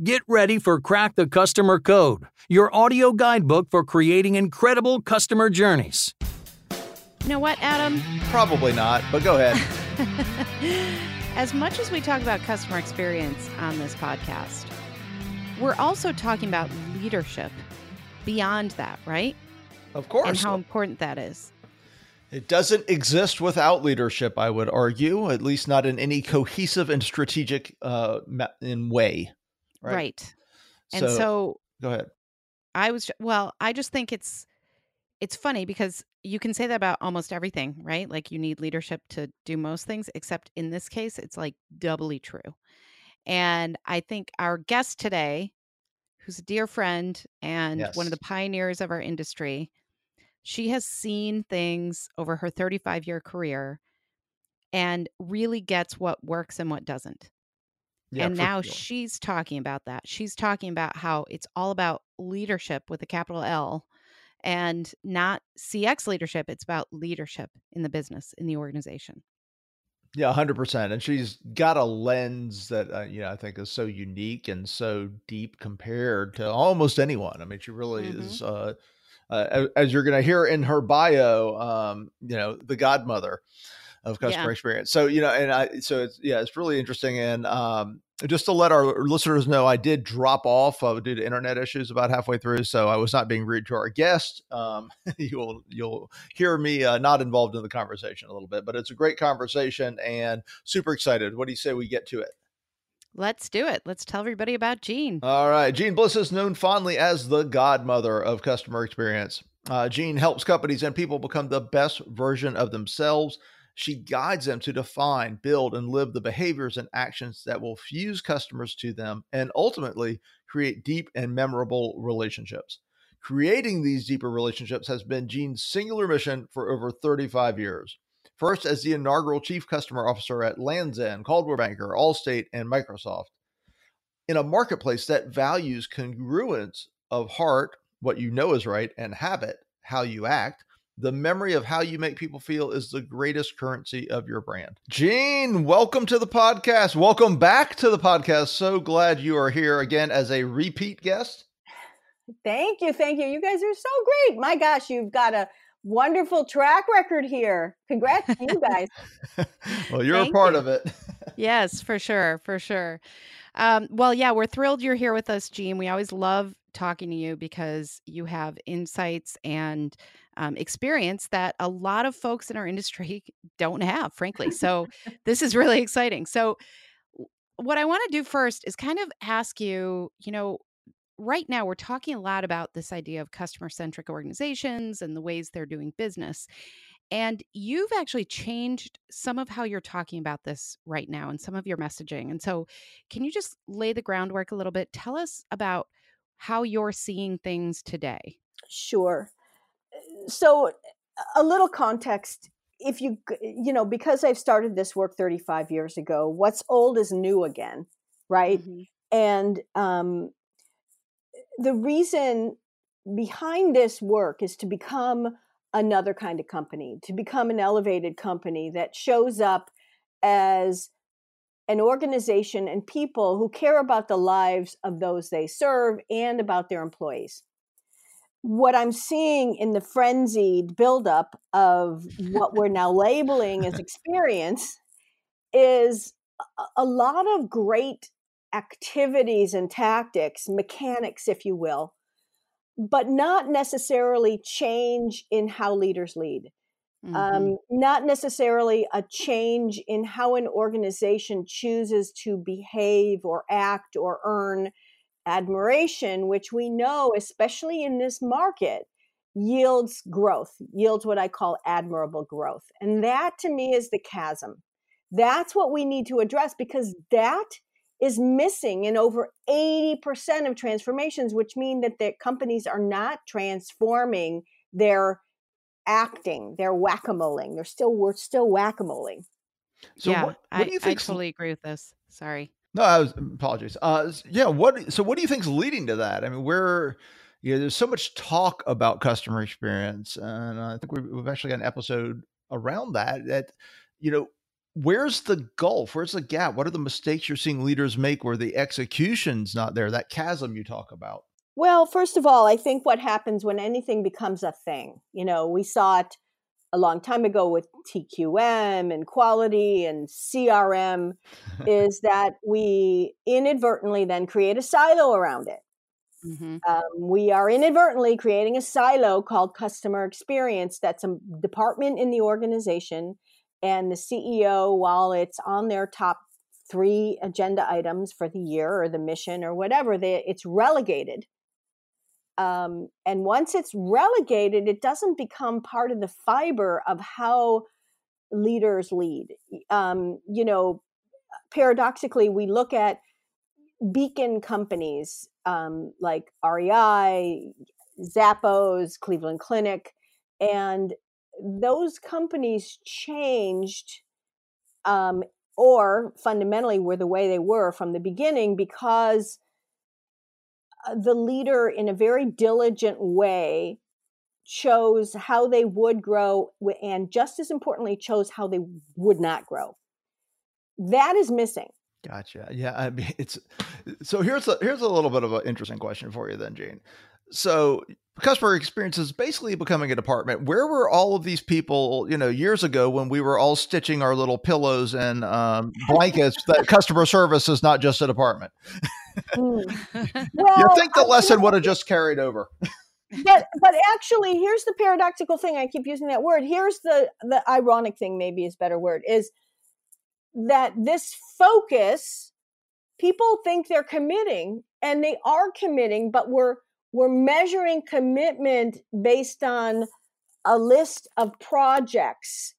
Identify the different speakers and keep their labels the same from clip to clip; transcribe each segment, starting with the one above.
Speaker 1: Get ready for Crack the Customer Code, your audio guidebook for creating incredible customer journeys.
Speaker 2: You know what, Adam?
Speaker 3: Probably not, but go ahead.
Speaker 2: as much as we talk about customer experience on this podcast, we're also talking about leadership beyond that, right?
Speaker 3: Of course.
Speaker 2: And how important that is.
Speaker 3: It doesn't exist without leadership, I would argue, at least not in any cohesive and strategic uh, in way.
Speaker 2: Right. right. And so, so
Speaker 3: go ahead.
Speaker 2: I was well, I just think it's it's funny because you can say that about almost everything, right? Like you need leadership to do most things, except in this case, it's like doubly true. And I think our guest today, who's a dear friend and yes. one of the pioneers of our industry, she has seen things over her 35 year career and really gets what works and what doesn't. Yeah, and now sure. she's talking about that. She's talking about how it's all about leadership with a capital L and not CX leadership. It's about leadership in the business, in the organization.
Speaker 3: Yeah, 100%. And she's got a lens that, uh, you know, I think is so unique and so deep compared to almost anyone. I mean, she really mm-hmm. is, uh, uh, as you're going to hear in her bio, um, you know, the godmother of customer yeah. experience. So, you know, and I, so it's, yeah, it's really interesting. And, um, just to let our listeners know, I did drop off uh, due to internet issues about halfway through, so I was not being rude to our guest. Um, you'll you'll hear me uh, not involved in the conversation a little bit, but it's a great conversation and super excited. What do you say we get to it?
Speaker 2: Let's do it. Let's tell everybody about Jeanne.
Speaker 3: All right, Jeanne Bliss is known fondly as the godmother of customer experience. Uh, Jeanne helps companies and people become the best version of themselves she guides them to define, build, and live the behaviors and actions that will fuse customers to them and ultimately create deep and memorable relationships. Creating these deeper relationships has been Jeanne's singular mission for over 35 years. First, as the inaugural Chief Customer Officer at Lands End, Banker, Allstate, and Microsoft. In a marketplace that values congruence of heart, what you know is right, and habit, how you act, the memory of how you make people feel is the greatest currency of your brand. Jeanne, welcome to the podcast. Welcome back to the podcast. So glad you are here again as a repeat guest.
Speaker 4: Thank you. Thank you. You guys are so great. My gosh, you've got a wonderful track record here. Congrats to you guys.
Speaker 3: well, you're Thank a part
Speaker 2: you.
Speaker 3: of it.
Speaker 2: yes, for sure. For sure. Um, well, yeah, we're thrilled you're here with us, Jeanne. We always love talking to you because you have insights and um, experience that a lot of folks in our industry don't have, frankly. So this is really exciting. So, what I want to do first is kind of ask you, you know, right now we're talking a lot about this idea of customer centric organizations and the ways they're doing business. And you've actually changed some of how you're talking about this right now and some of your messaging. And so, can you just lay the groundwork a little bit? Tell us about how you're seeing things today.
Speaker 4: Sure so a little context if you you know because i've started this work 35 years ago what's old is new again right mm-hmm. and um, the reason behind this work is to become another kind of company to become an elevated company that shows up as an organization and people who care about the lives of those they serve and about their employees what I'm seeing in the frenzied buildup of what we're now labeling as experience is a lot of great activities and tactics, mechanics, if you will, but not necessarily change in how leaders lead. Mm-hmm. Um, not necessarily a change in how an organization chooses to behave or act or earn admiration, which we know, especially in this market, yields growth, yields what I call admirable growth. And that to me is the chasm. That's what we need to address because that is missing in over 80% of transformations, which mean that the companies are not transforming their acting, they're whack-a-moling. They're still we're still whack-a-moling.
Speaker 2: So yeah, what, what do you think? I totally agree with this. Sorry.
Speaker 3: No, I was apologies. Uh, yeah. What? So, what do you think is leading to that? I mean, where you know, there's so much talk about customer experience, and I think we've, we've actually got an episode around that. That you know, where's the gulf? Where's the gap? What are the mistakes you're seeing leaders make where the execution's not there? That chasm you talk about.
Speaker 4: Well, first of all, I think what happens when anything becomes a thing, you know, we saw it a long time ago with TQM and quality and CRM, is that we inadvertently then create a silo around it. Mm-hmm. Um, we are inadvertently creating a silo called customer experience that's a department in the organization. And the CEO, while it's on their top three agenda items for the year or the mission or whatever, they, it's relegated um, and once it's relegated, it doesn't become part of the fiber of how leaders lead. Um, you know, paradoxically, we look at beacon companies um, like REI, Zappos, Cleveland Clinic, and those companies changed um, or fundamentally were the way they were from the beginning because the leader in a very diligent way chose how they would grow and just as importantly chose how they would not grow. That is missing.
Speaker 3: Gotcha. Yeah i mean it's so here's a here's a little bit of an interesting question for you then Jeanne so customer experience is basically becoming a department. Where were all of these people you know years ago when we were all stitching our little pillows and um, blankets that customer service is not just a department.
Speaker 4: Mm.
Speaker 3: well, you think the lesson would have just carried over.
Speaker 4: But but actually here's the paradoxical thing i keep using that word. Here's the the ironic thing maybe is better word is that this focus people think they're committing and they are committing but we're we're measuring commitment based on a list of projects,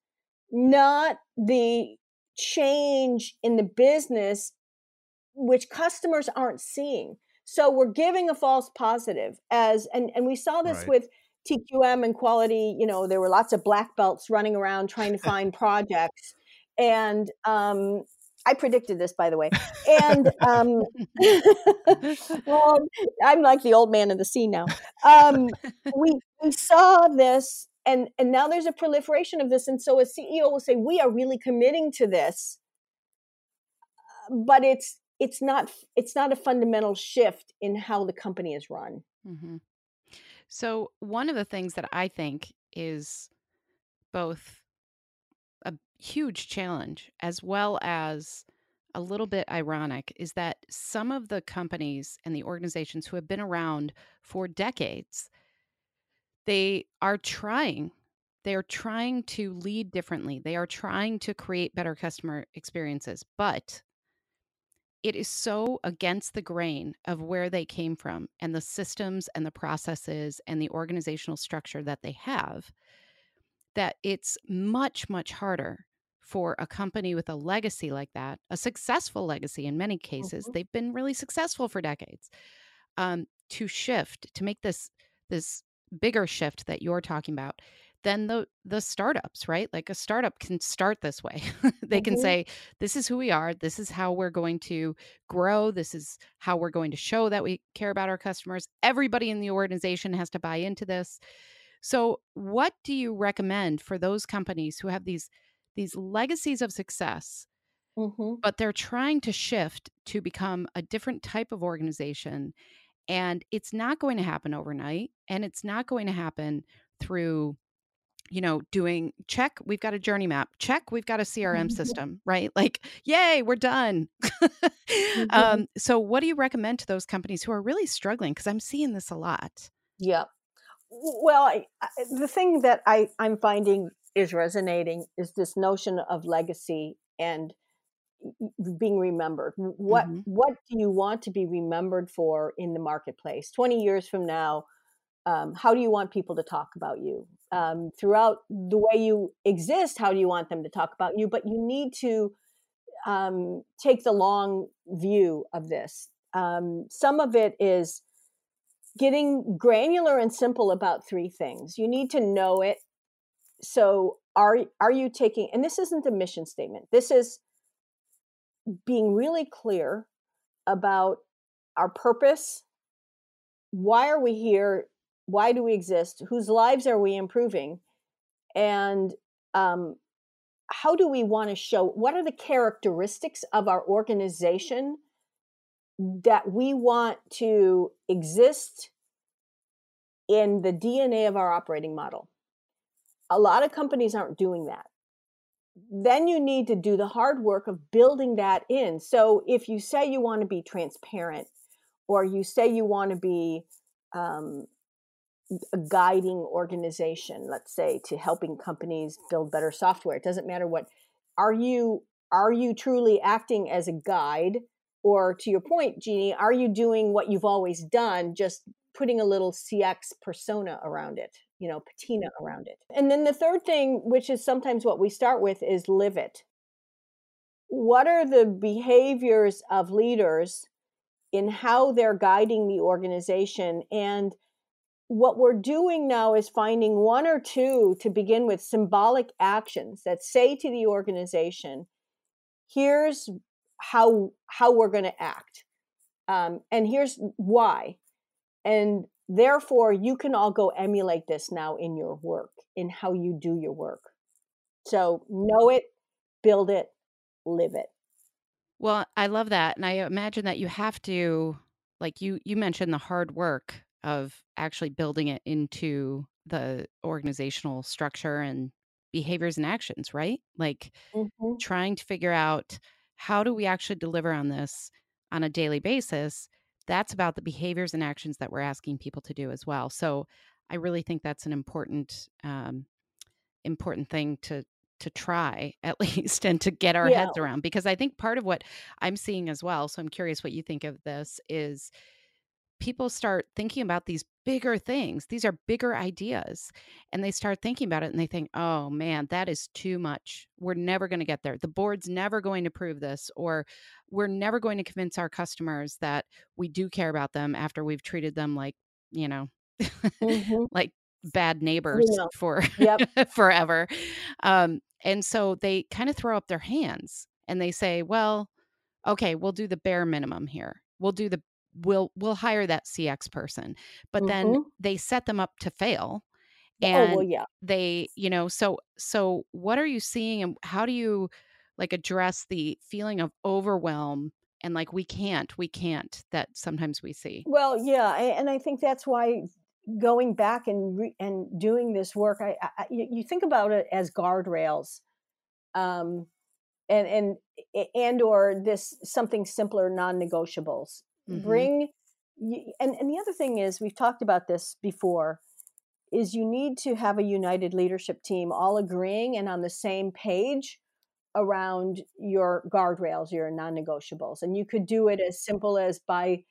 Speaker 4: not the change in the business which customers aren't seeing. So we're giving a false positive as and and we saw this right. with TQM and quality, you know, there were lots of black belts running around trying to find projects and um I predicted this, by the way. And um, well, I'm like the old man of the sea now. Um, we we saw this, and and now there's a proliferation of this, and so a CEO will say, "We are really committing to this," but it's it's not it's not a fundamental shift in how the company is run. Mm-hmm.
Speaker 2: So one of the things that I think is both a huge challenge as well as a little bit ironic is that some of the companies and the organizations who have been around for decades they are trying they are trying to lead differently they are trying to create better customer experiences but it is so against the grain of where they came from and the systems and the processes and the organizational structure that they have that it's much, much harder for a company with a legacy like that, a successful legacy in many cases, mm-hmm. they've been really successful for decades, um, to shift, to make this this bigger shift that you're talking about than the the startups right? Like a startup can start this way. They mm-hmm. can say this is who we are. This is how we're going to grow. This is how we're going to show that we care about our customers. Everybody in the organization has to buy into this. So, what do you recommend for those companies who have these these legacies of success, mm-hmm. but they're trying to shift to become a different type of organization, and it's not going to happen overnight, and it's not going to happen through you know, doing check, we've got a journey map, check, we've got a CRM system, right? Like, yay, we're done. um, so, what do you recommend to those companies who are really struggling? Because I'm seeing this a lot.
Speaker 4: Yeah. Well, I, I, the thing that I, I'm finding is resonating is this notion of legacy and being remembered. What mm-hmm. what do you want to be remembered for in the marketplace? Twenty years from now, um, how do you want people to talk about you? Um, throughout the way you exist, how do you want them to talk about you? But you need to um, take the long view of this. Um, some of it is getting granular and simple about three things. You need to know it. So are are you taking and this isn't a mission statement. This is being really clear about our purpose. Why are we here? Why do we exist? Whose lives are we improving? And um, how do we want to show what are the characteristics of our organization that we want to exist in the DNA of our operating model. A lot of companies aren't doing that. Then you need to do the hard work of building that in. So if you say you want to be transparent, or you say you want to be um, guiding organization, let's say, to helping companies build better software, it doesn't matter what. Are you are you truly acting as a guide? Or to your point jeannie are you doing what you've always done just putting a little cx persona around it you know patina around it? And then the third thing which is sometimes what we start with is live it. What are the behaviors of leaders in how they're guiding the organization? And what we're doing now is finding one or two to begin with symbolic actions that say to the organization here's how how we're going to act um, and here's why and therefore you can all go emulate this now in your work in how you do your work. So know it build it live it.
Speaker 2: Well i love that and i imagine that you have to like you you mentioned the hard work of actually building it into the organizational structure and behaviors and actions right like mm-hmm. trying to figure out how do we actually deliver on this on a daily basis? That's about the behaviors and actions that we're asking people to do as well. So I really think that's an important um, important thing to to try at least and to get our yeah. heads around because I think part of what I'm seeing as well. So I'm curious what you think of this is people start thinking about these bigger things. These are bigger ideas. And they start thinking about it and they think, oh man, that is too much. We're never going to get there. The board's never going to prove this, or we're never going to convince our customers that we do care about them after we've treated them like, you know, mm-hmm. like bad neighbors for yep. forever. Um, and so they kind of throw up their hands and they say, well, okay, we'll do the bare minimum here. We'll do the we'll we'll hire that CX person. But mm-hmm. then they set them up to fail. And
Speaker 4: oh, well, yeah.
Speaker 2: they, you know, so so what are you seeing and how do you like address the feeling of overwhelm and like we can't, we can't that sometimes we see?
Speaker 4: Well, yeah, and I think that's why going back and re- and doing this work, I, I you think about it as guardrails. Um, and and and or this something simpler non-negotiables mm-hmm. bring and and the other thing is we've talked about this before is you need to have a united leadership team all agreeing and on the same page around your guardrails your non-negotiables and you could do it as simple as by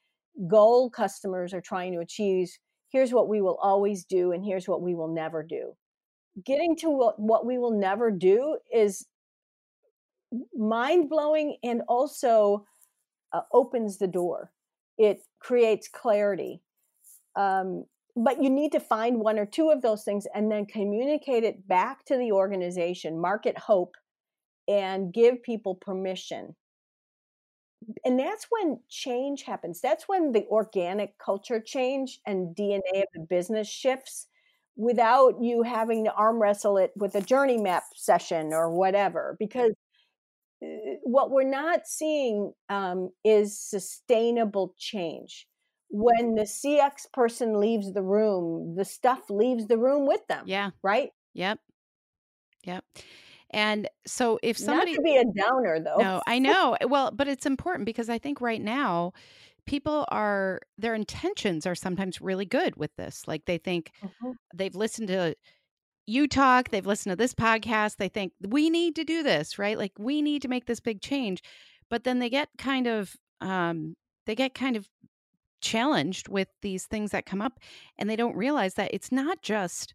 Speaker 4: goal customers are trying to achieve here's what we will always do and here's what we will never do getting to what, what we will never do is mind blowing and also uh, opens the door it creates clarity. Um, but you need to find one or two of those things and then communicate it back to the organization, market hope, and give people permission. And that's when change happens. That's when the organic culture change and DNA of the business shifts without you having to arm wrestle it with a journey map session or whatever. Because what we're not seeing um, is sustainable change. When the CX person leaves the room, the stuff leaves the room with them.
Speaker 2: Yeah.
Speaker 4: Right.
Speaker 2: Yep. Yep. And so if somebody
Speaker 4: not to be a downer though.
Speaker 2: No, I know. Well, but it's important because I think right now people are their intentions are sometimes really good with this. Like they think mm-hmm. they've listened to you talk, they've listened to this podcast, they think we need to do this, right? Like we need to make this big change. But then they get kind of um they get kind of challenged with these things that come up and they don't realize that it's not just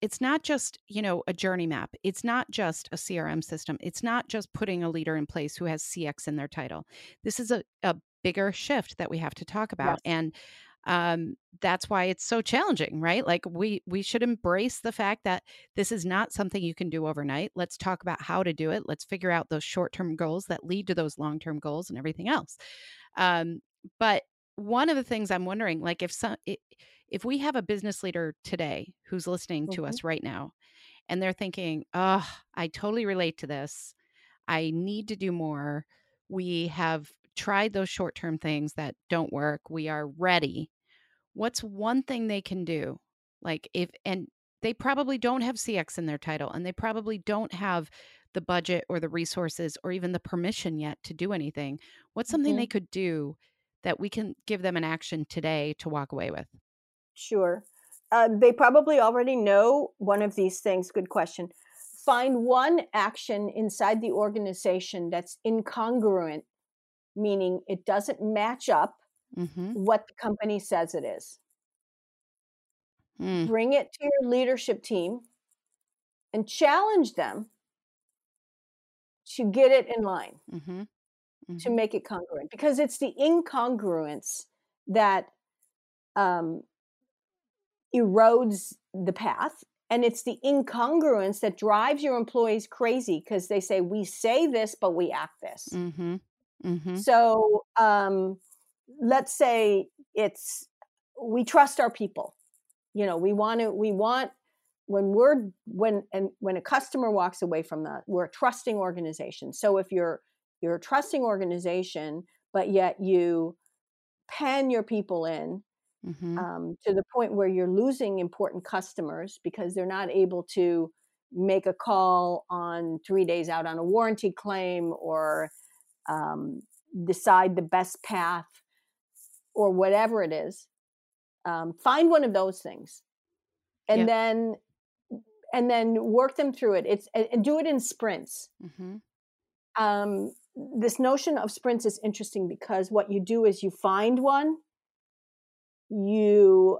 Speaker 2: it's not just you know a journey map it's not just a crm system it's not just putting a leader in place who has cx in their title this is a, a bigger shift that we have to talk about yes. and um, that's why it's so challenging right like we we should embrace the fact that this is not something you can do overnight let's talk about how to do it let's figure out those short-term goals that lead to those long-term goals and everything else um, but one of the things i'm wondering like if some if we have a business leader today who's listening mm-hmm. to us right now and they're thinking, oh, I totally relate to this. I need to do more. We have tried those short term things that don't work. We are ready. What's one thing they can do? Like, if, and they probably don't have CX in their title and they probably don't have the budget or the resources or even the permission yet to do anything. What's something mm-hmm. they could do that we can give them an action today to walk away with?
Speaker 4: Sure. Uh, they probably already know one of these things. Good question. Find one action inside the organization that's incongruent, meaning it doesn't match up mm-hmm. what the company says it is. Mm. Bring it to your leadership team and challenge them to get it in line, mm-hmm. Mm-hmm. to make it congruent, because it's the incongruence that um, erodes the path. And it's the incongruence that drives your employees crazy because they say, we say this, but we act this. Mm-hmm. mm-hmm. So um, let's say it's, we trust our people. You know, we want to, we want, when we're, when, and when a customer walks away from that, we're a trusting organization. So if you're, you're a trusting organization, but yet you pen your people in mm-hmm. um, to the point where you're losing important customers because they're not able to make a call on three days out on a warranty claim or um, decide the best path or whatever it is um, find one of those things and then and then work them through it. It's and do it in sprints. Mm-hmm. um, this notion of sprints is interesting because what you do is you find one you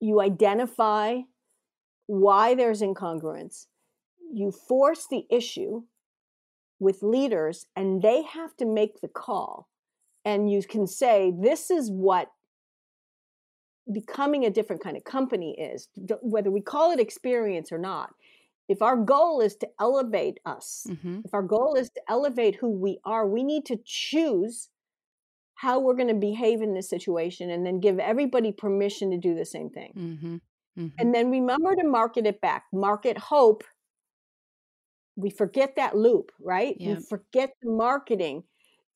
Speaker 4: you identify why there's incongruence you force the issue with leaders and they have to make the call and you can say this is what becoming a different kind of company is whether we call it experience or not if our goal is to elevate us mm-hmm. if our goal is to elevate who we are we need to choose how we're going to behave in this situation and then give everybody permission to do the same thing. Mm-hmm. Mm-hmm. And then remember to market it back. Market hope. We forget that loop, right? We forget the marketing.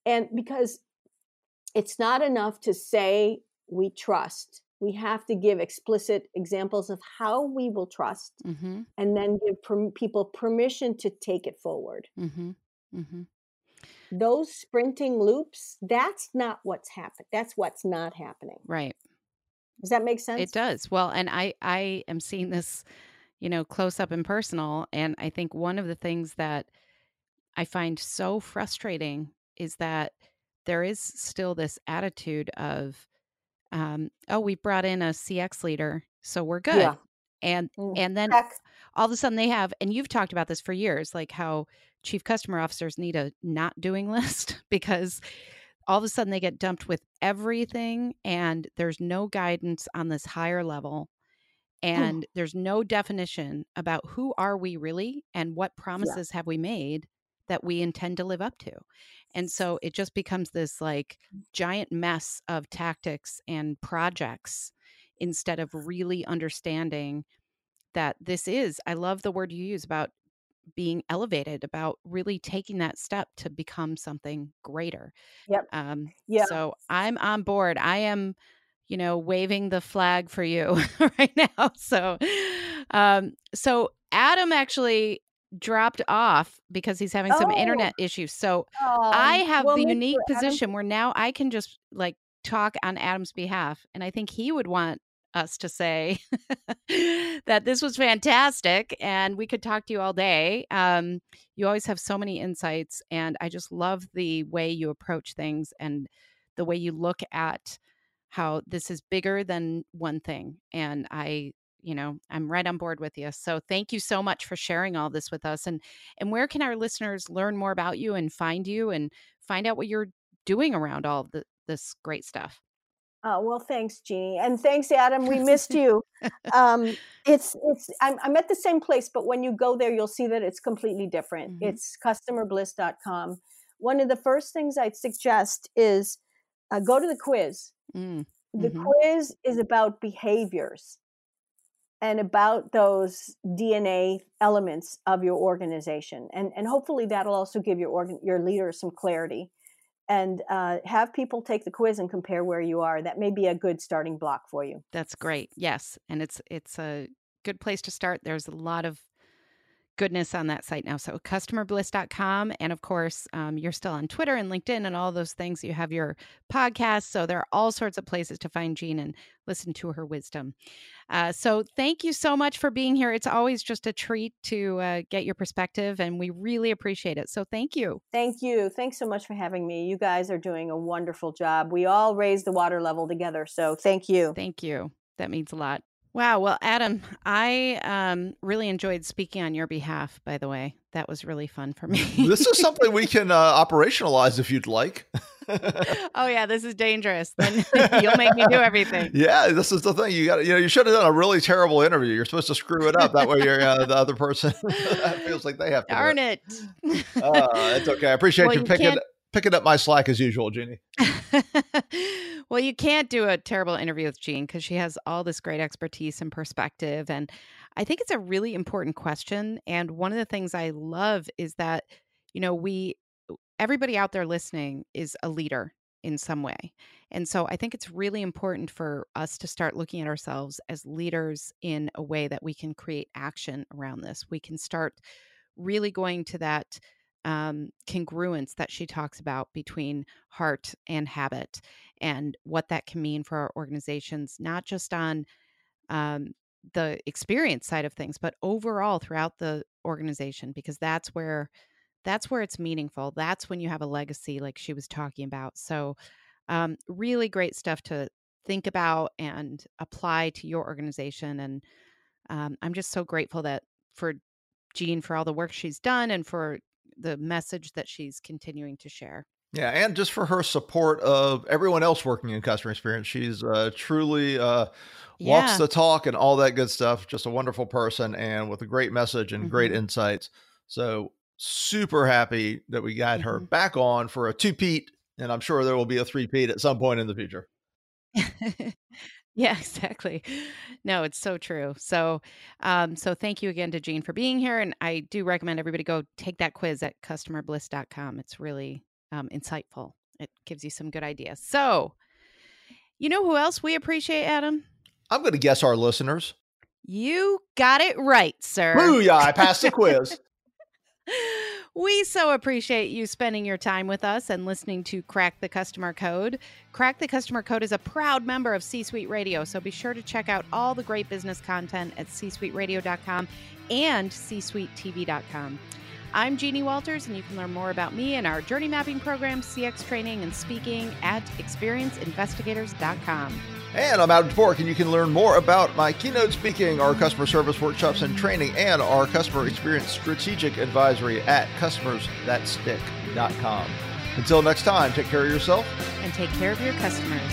Speaker 4: And because it's not enough to say we trust, we have to give explicit examples of how we will trust mm-hmm. and then give per- people permission to take it forward. Mm-hmm. Mm-hmm those sprinting loops, that's not what's happening. That's what's not happening.
Speaker 2: Right.
Speaker 4: Does that make sense?
Speaker 2: It does. Well, and I I am seeing this, you know, close up and personal and I think one of the things that I find so frustrating is that there is still this attitude of um, oh, we brought in a CX leader, so we're good. Yeah. And mm, and then Heck. all of a sudden they have and you've talked about this for years like how chief customer officers need a not doing list because all of a sudden they get dumped with everything and there's no guidance on this higher level and there's no definition about who are we really and what promises yeah. have we made that we intend to live up to and so it just becomes this like giant mess of tactics and projects instead of really understanding that this is i love the word you use about being elevated about really taking that step to become something greater.
Speaker 4: Yep. Um, yeah.
Speaker 2: So I'm on board. I am, you know, waving the flag for you right now. So, um, so Adam actually dropped off because he's having some oh. internet issues. So oh. I have well, the unique position where now I can just like talk on Adam's behalf, and I think he would want us to say that this was fantastic and we could talk to you all day. Um, you always have so many insights, and I just love the way you approach things and the way you look at how this is bigger than one thing. And I, you know, I'm right on board with you. So thank you so much for sharing all this with us. And and where can our listeners learn more about you and find you and find out what you're doing around all the, this great stuff?
Speaker 4: Oh well, thanks, Jeannie, and thanks, Adam. We missed you. Um, it's it's I'm, I'm at the same place, but when you go there, you'll see that it's completely different. Mm-hmm. It's customerbliss.com. One of the first things I'd suggest is uh, go to the quiz. Mm-hmm. The quiz is about behaviors. And about those DNA elements of your organization. And, and hopefully that'll also give your organ, your leaders some clarity and uh, have people take the quiz and compare where you are. That may be a good starting block for you.
Speaker 2: That's great. Yes, and it's it's a good place to start. There's a lot of goodness on that site now. So customerbliss.com. And of course, um, you're still on Twitter and LinkedIn and all those things. You have your podcast. So there are all sorts of places to find Jeanne and listen to her wisdom. Uh, so thank you so much for being here. It's always just a treat to uh, get your perspective, and we really appreciate it. So thank you.
Speaker 4: Thank you. Thanks so much for having me. You guys are doing a wonderful job. We all raise the water level together. So thank you.
Speaker 2: Thank you. That means a lot. Wow. Well, Adam, I um, really enjoyed speaking on your behalf, by the way. That was really fun for me.
Speaker 3: this is something we can uh, operationalize if you'd like.
Speaker 2: oh yeah, this is dangerous. Then you'll make me do everything.
Speaker 3: Yeah, this is the thing. You got you know you should have done a really terrible interview. You're supposed to screw it up. That way, you're uh, the other person feels like they have to.
Speaker 2: Darn it.
Speaker 3: it. Uh, it's okay. I appreciate well, you picking picking up my slack as usual, Jeannie.
Speaker 2: well, you can't do a terrible interview with Jeanne because she has all this great expertise and perspective. And I think it's a really important question. And one of the things I love is that, you know, we, everybody out there listening is a leader in some way. And so I think it's really important for us to start looking at ourselves as leaders in a way that we can create action around this. We can start really going to that um, congruence that she talks about between heart and habit and what that can mean for our organizations, not just on um, the experience side of things, but overall throughout the organization, because that's where that's where it's meaningful. That's when you have a legacy, like she was talking about. So, um, really great stuff to think about and apply to your organization. And um, I'm just so grateful that for Jeanne for all the work she's done and for the message that she's continuing to share.
Speaker 3: Yeah, and just for her support of everyone else working in customer experience. She's uh, truly uh, walks yeah. the talk and all that good stuff. Just a wonderful person and with a great message and mm-hmm. great insights. So super happy that we got mm-hmm. her back on for a two-peat, and I'm sure there will be a three-peat at some point in the future.
Speaker 2: Yeah, exactly. No, it's so true. So, um, so thank you again to Jeanne for being here, and I do recommend everybody go take that quiz at customerbliss.com. It's really um, insightful. It gives you some good ideas. So, you know who else we appreciate, Adam?
Speaker 3: I'm going to guess our listeners.
Speaker 2: You got it right, sir.
Speaker 3: Booyah! I passed the quiz.
Speaker 2: We so appreciate you spending your time with us and listening to Crack the Customer Code. Crack the Customer Code is a proud member of C Suite Radio, so be sure to check out all the great business content at csuiteradio.com and csuitetv.com. I'm Jeannie Walters, and you can learn more about me and our journey mapping program, CX training, and speaking at experienceinvestigators.com.
Speaker 3: And I'm Adam Toporek, and you can learn more about my keynote speaking, our customer service workshops and training, and our customer experience strategic advisory at customersthatstick.com. Until next time, take care of yourself
Speaker 2: and take care of your customers.